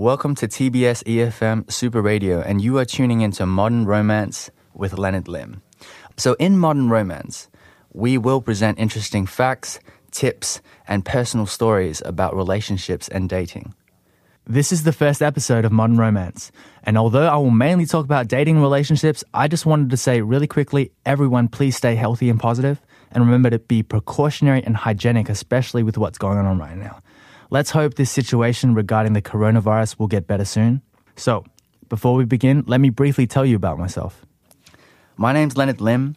Welcome to TBS EFM Super Radio, and you are tuning into Modern Romance with Leonard Lim. So, in Modern Romance, we will present interesting facts, tips, and personal stories about relationships and dating. This is the first episode of Modern Romance, and although I will mainly talk about dating relationships, I just wanted to say really quickly everyone, please stay healthy and positive, and remember to be precautionary and hygienic, especially with what's going on right now. Let's hope this situation regarding the coronavirus will get better soon. So, before we begin, let me briefly tell you about myself. My name's Leonard Lim.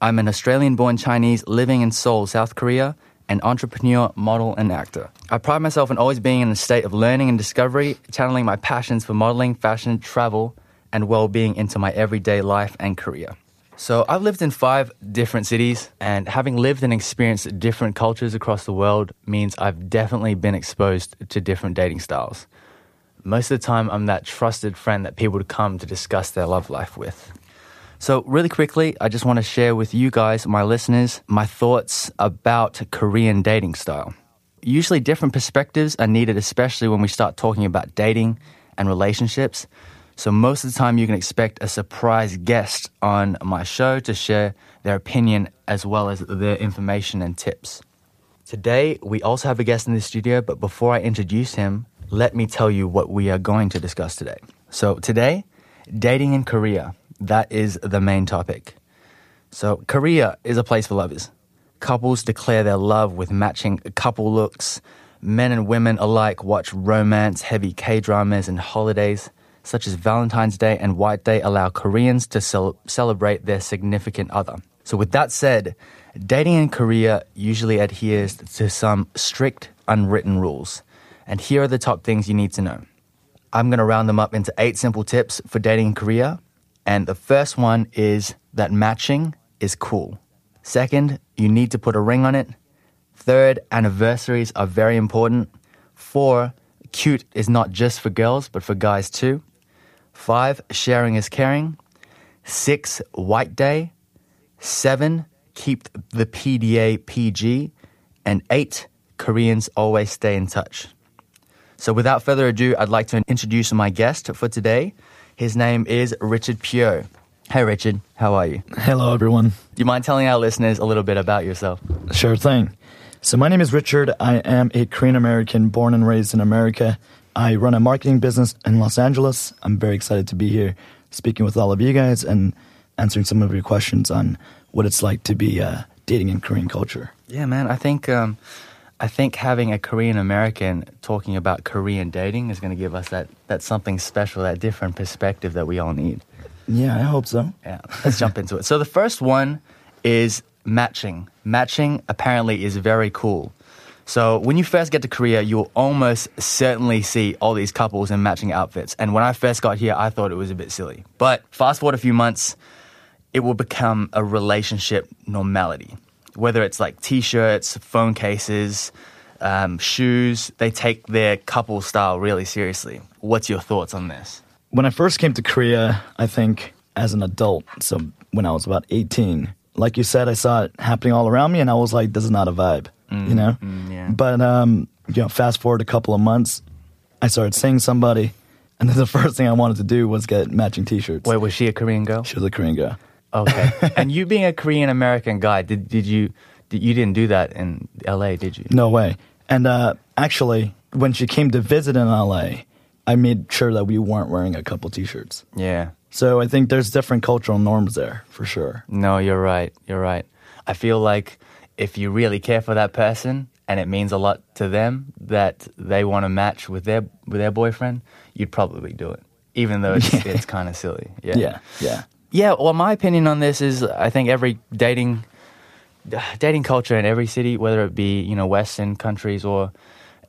I'm an Australian born Chinese living in Seoul, South Korea, an entrepreneur, model, and actor. I pride myself on always being in a state of learning and discovery, channeling my passions for modeling, fashion, travel, and well being into my everyday life and career. So, I've lived in five different cities, and having lived and experienced different cultures across the world means I've definitely been exposed to different dating styles. Most of the time, I'm that trusted friend that people come to discuss their love life with. So, really quickly, I just want to share with you guys, my listeners, my thoughts about Korean dating style. Usually, different perspectives are needed, especially when we start talking about dating and relationships. So, most of the time, you can expect a surprise guest on my show to share their opinion as well as their information and tips. Today, we also have a guest in the studio, but before I introduce him, let me tell you what we are going to discuss today. So, today, dating in Korea. That is the main topic. So, Korea is a place for lovers. Couples declare their love with matching couple looks. Men and women alike watch romance, heavy K dramas, and holidays such as Valentine's Day and White Day allow Koreans to cel- celebrate their significant other. So, with that said, dating in Korea usually adheres to some strict unwritten rules. And here are the top things you need to know. I'm going to round them up into eight simple tips for dating in Korea. And the first one is that matching is cool. Second, you need to put a ring on it. Third, anniversaries are very important. Four, cute is not just for girls, but for guys too. Five, sharing is caring. Six, white day. Seven, keep the PDA PG. And eight, Koreans always stay in touch. So without further ado, I'd like to introduce my guest for today. His name is Richard Pio. Hey, Richard. How are you? Hello, everyone. Do you mind telling our listeners a little bit about yourself? Sure thing. So, my name is Richard. I am a Korean American born and raised in America. I run a marketing business in Los Angeles. I'm very excited to be here speaking with all of you guys and answering some of your questions on what it's like to be uh, dating in Korean culture. Yeah, man. I think um, I think having a Korean American talking about Korean dating is going to give us that that something special, that different perspective that we all need. Yeah, I hope so. Yeah, let's jump into it. So the first one is matching. Matching apparently is very cool. So when you first get to Korea, you'll almost certainly see all these couples in matching outfits. And when I first got here, I thought it was a bit silly. But fast forward a few months, it will become a relationship normality. Whether it's like t-shirts, phone cases, um, shoes, they take their couple style really seriously. What's your thoughts on this? When I first came to Korea, I think as an adult, so when I was about 18, like you said, I saw it happening all around me and I was like, this is not a vibe, you know? yeah. But, um, you know, fast forward a couple of months, I started seeing somebody, and then the first thing I wanted to do was get matching t shirts. Wait, was she a Korean girl? She was a Korean girl. Okay. and you being a Korean American guy, did did you did, you didn't do that in LA, did you? No way. And uh, actually, when she came to visit in LA, I made sure that we weren't wearing a couple t shirts. Yeah. So I think there's different cultural norms there for sure. No, you're right. You're right. I feel like if you really care for that person and it means a lot to them that they want to match with their with their boyfriend, you'd probably do it. Even though it's, it's kind of silly. Yeah. Yeah, yeah. Yeah, well, my opinion on this is I think every dating dating culture in every city, whether it be you know Western countries or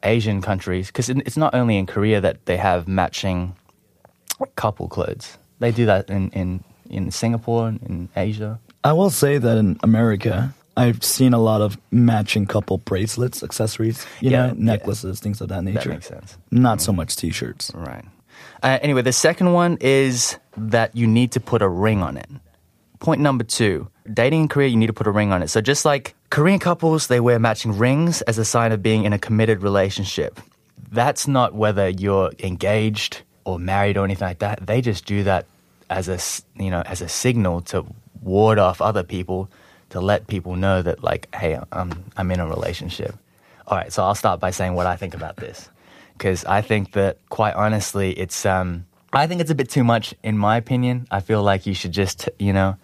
Asian countries, because it's not only in Korea that they have matching couple clothes. They do that in in in Singapore and in Asia. I will say that in America, I've seen a lot of matching couple bracelets, accessories, you Yeah, know, yeah. necklaces, things of that nature. That makes sense. Not so much t-shirts. Right. Uh, anyway, the second one is that you need to put a ring on it. Point number two dating in Korea, you need to put a ring on it. So, just like Korean couples, they wear matching rings as a sign of being in a committed relationship. That's not whether you're engaged or married or anything like that. They just do that as a, you know, as a signal to ward off other people, to let people know that, like, hey, I'm, I'm in a relationship. All right, so I'll start by saying what I think about this because I think that quite honestly, it's um, I think it's a bit too much in my opinion. I feel like you should just you know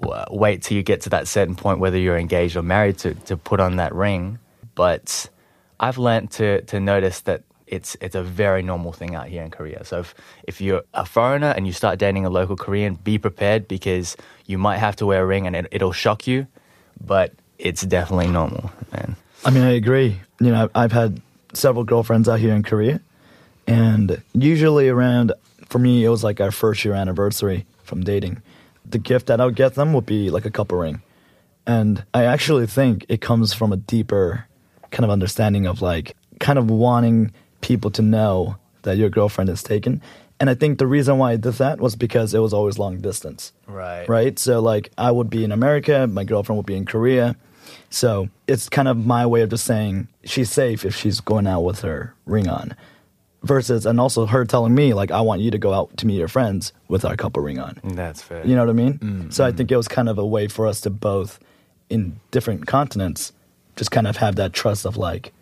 w- wait till you get to that certain point, whether you're engaged or married, to to put on that ring. But I've learned to to notice that. It's it's a very normal thing out here in Korea. So if, if you're a foreigner and you start dating a local Korean, be prepared because you might have to wear a ring and it, it'll shock you, but it's definitely normal, man. I mean, I agree. You know, I've had several girlfriends out here in Korea, and usually around, for me, it was like our first year anniversary from dating. The gift that I would get them would be like a couple ring. And I actually think it comes from a deeper kind of understanding of like kind of wanting people to know that your girlfriend is taken. And I think the reason why I did that was because it was always long distance Right. right? So like I would be in America, my girlfriend would be in Korea. So it's kind of my way of just saying she's safe if she's going out with her ring on. Versus and also her telling me like I want you to go out to meet your friends with our couple ring on. That's fair. You know what I mean? Mm, so I mm. think it was kind of a way for us to both in different continents just kind of have that trust of like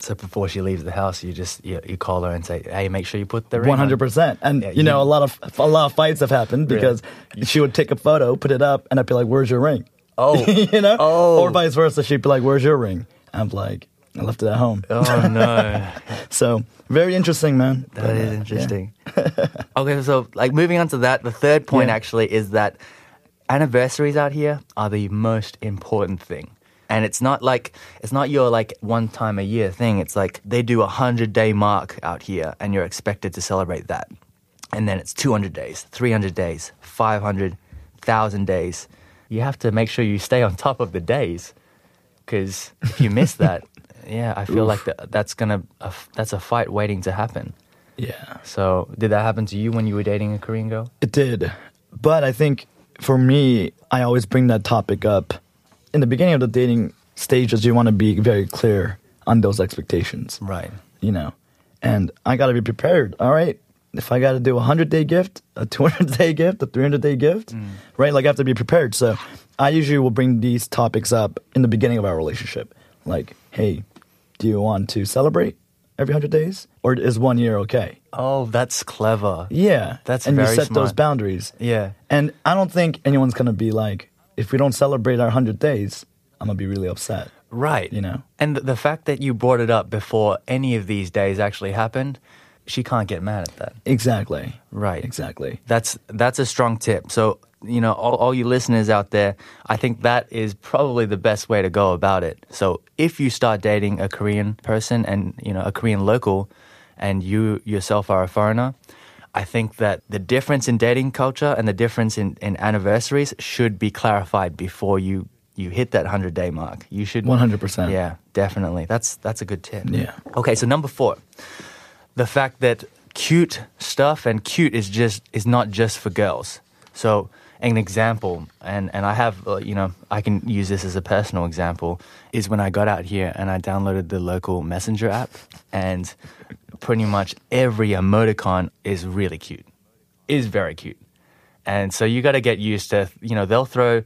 So before she leaves the house, you just you, you call her and say, "Hey, make sure you put the ring." On." hundred percent, and Yeah, you know a lot of a lot of fights have happened because she would take a photo, put it up, and I'd be like, "Where's your ring?" Oh, you know, Oh. or vice versa. She'd be like, "Where's your ring?" I'm like, "I left it at home." oh no, So very interesting, man. that But, is uh, yeah. interesting. okay, so like moving on to that, the third point Yeah. actually is that anniversaries out here are the most important thing. And it's not like it's not your like one time a year thing. It's like they do a hundred day mark out here, and you're expected to celebrate that. And then it's 200 days, 300 days, 500, 1,000 days. You have to make sure you stay on top of the days, because if you miss that, yeah, I feel like that, that's gonna f that's a fight waiting to happen. Yeah, So, did that happen to you when you were dating a Korean girl? it did. But I think for me, I always bring that topic up in the beginning of the dating stages. You want to be very clear on those expectations. Right. you know. And I got to be prepared. All right. If I got to do a 100 day gift, a 200 day gift, a 300 day gift, mm. right? Like I have to be prepared. So I usually will bring these topics up in the beginning of our relationship. Like, hey, do you want to celebrate every 100 days? Or is one year okay? Oh, that's clever. Yeah. That's And you set those boundaries. Yeah. And I don't think anyone's going to be like, if we don't celebrate our 100 days, I'm going to be really upset. Right. You know? And the fact that you brought it up before any of these days actually happened, she can't get mad at that. Exactly. Right. Exactly. That's that's a strong tip. So, you know, all, all you listeners out there, I think that is probably the best way to go about it. So, if you start dating a Korean person and, you know, a Korean local and you yourself are a foreigner, I think that the difference in dating culture and the difference in, in anniversaries should be clarified before you you hit that 100 day mark. You should 100%. Yeah, definitely. That's that's a good tip. Yeah. Okay, so number 4 the fact that cute stuff and cute is just is not just for girls. So an example, and and I have uh, you know I can use this as a personal example is when I got out here and I downloaded the local messenger app, and pretty much every emoticon is really cute, is very cute, and so you got to get used to you know they'll throw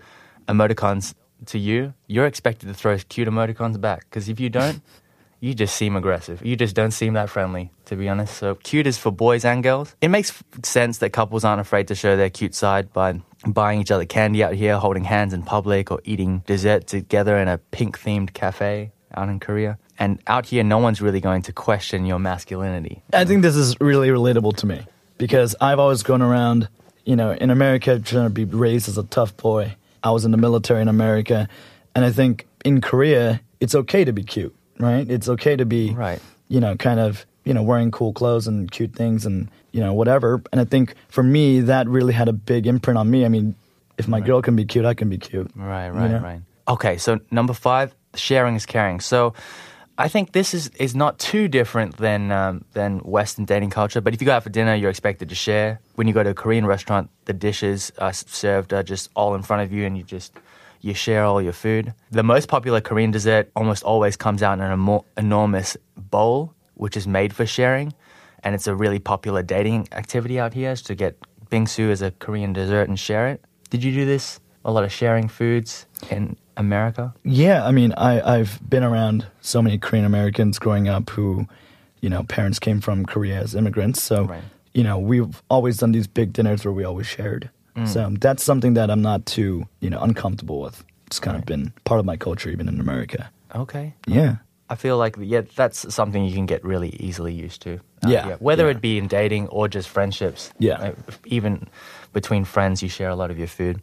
emoticons to you, you're expected to throw cute emoticons back because if you don't you just seem aggressive. You just don't seem that friendly, to be honest. So cute is for boys and girls. It makes sense that couples aren't afraid to show their cute side by buying each other candy out here, holding hands in public, or eating dessert together in a pink themed cafe out in Korea. And out here, no one's really going to question your masculinity. I think this is really relatable to me because I've always gone around, you know, in America trying to be raised as a tough boy. I was in the military in America, and I think in Korea it's okay to be cute, right? It's okay to be Right. you know, kind of, you know, wearing cool clothes and cute things and, you know, whatever. And I think for me, that really had a big imprint on me. I mean, if my girl can be cute, I can be cute. Right, right, know? right. Okay, so number five, sharing is caring. So I think this is, is not too different than um, than Western dating culture. But if you go out for dinner, you're expected to share. When you go to a Korean restaurant, the dishes are served uh, just all in front of you, and you just you share all your food. The most popular Korean dessert almost always comes out in an enormous bowl, which is made for sharing, and it's a really popular dating activity out here is to get bingsu as a Korean dessert and share it. Did you do this? A lot of sharing foods in America. Yeah, I mean, I, I've been around so many Korean Americans growing up who, you know, parents came from Korea as immigrants. So, Right. you know, we've always done these big dinners where we always shared. Mm. So that's something that I'm not too, you know, uncomfortable with. It's kind of been part of my culture even in America. Okay. Yeah. I feel like yeah, that's something you can get really easily used to. Yeah, yeah. whether yeah. it be in dating or just friendships. Yeah. Uh, even between friends, you share a lot of your food.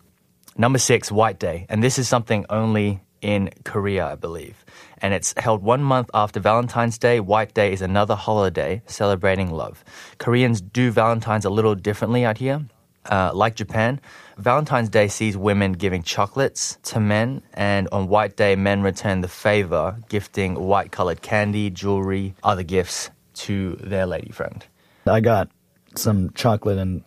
Number six, White Day, and this is something only in Korea, I believe, and it's held one month after Valentine's Day. White Day is another holiday celebrating love. Koreans do Valentine's a little differently out here. Uh, like Japan, Valentine's Day sees women giving chocolates to men, and on White Day, men return the favor, gifting white colored candy, jewelry, other gifts to their lady friend. I got some chocolate and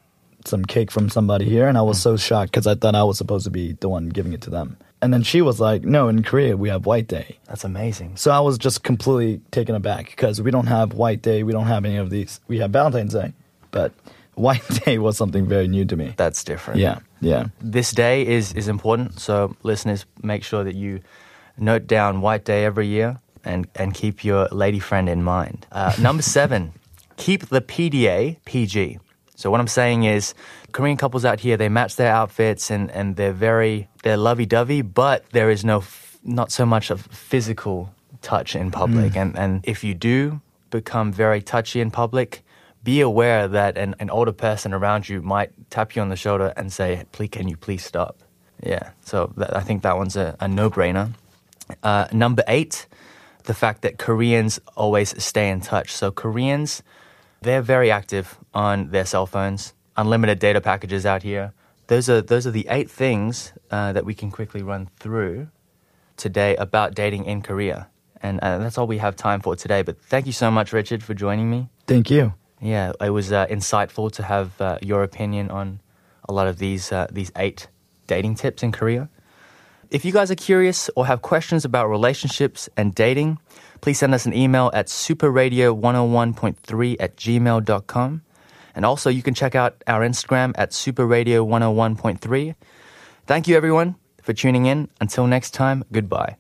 some cake from somebody here, and I was so shocked because I thought I was supposed to be the one giving it to them. And then she was like, No, in Korea, we have White Day. That's amazing. So I was just completely taken aback because we don't have White Day, we don't have any of these. We have Valentine's Day, but White Day was something very new to me. That's different. Yeah, yeah. This day is, is important, so listeners, make sure that you note down White Day every year and, and keep your lady friend in mind. Uh, number seven, keep the PDA PG. So what I'm saying is, Korean couples out here they match their outfits and, and they're very they're lovey dovey, but there is no f- not so much of physical touch in public. And and if you do become very touchy in public, be aware that an, an older person around you might tap you on the shoulder and say, "Please, can you please stop?" Yeah. So that, I think that one's a, a no brainer. Uh, number eight, the fact that Koreans always stay in touch. So Koreans, they're very active on their cell phones, unlimited data packages out here. Those are those are the eight things uh, that we can quickly run through today about dating in Korea, and uh, that's all we have time for today. But thank you so much, Richard, for joining me. Thank you. Yeah, it was uh, insightful to have uh, your opinion on a lot of these uh, these eight dating tips in Korea. If you guys are curious or have questions about relationships and dating, please send us an email at superradio101.3 at gmail.com. And also, you can check out our Instagram at superradio101.3. Thank you, everyone, for tuning in. Until next time, goodbye.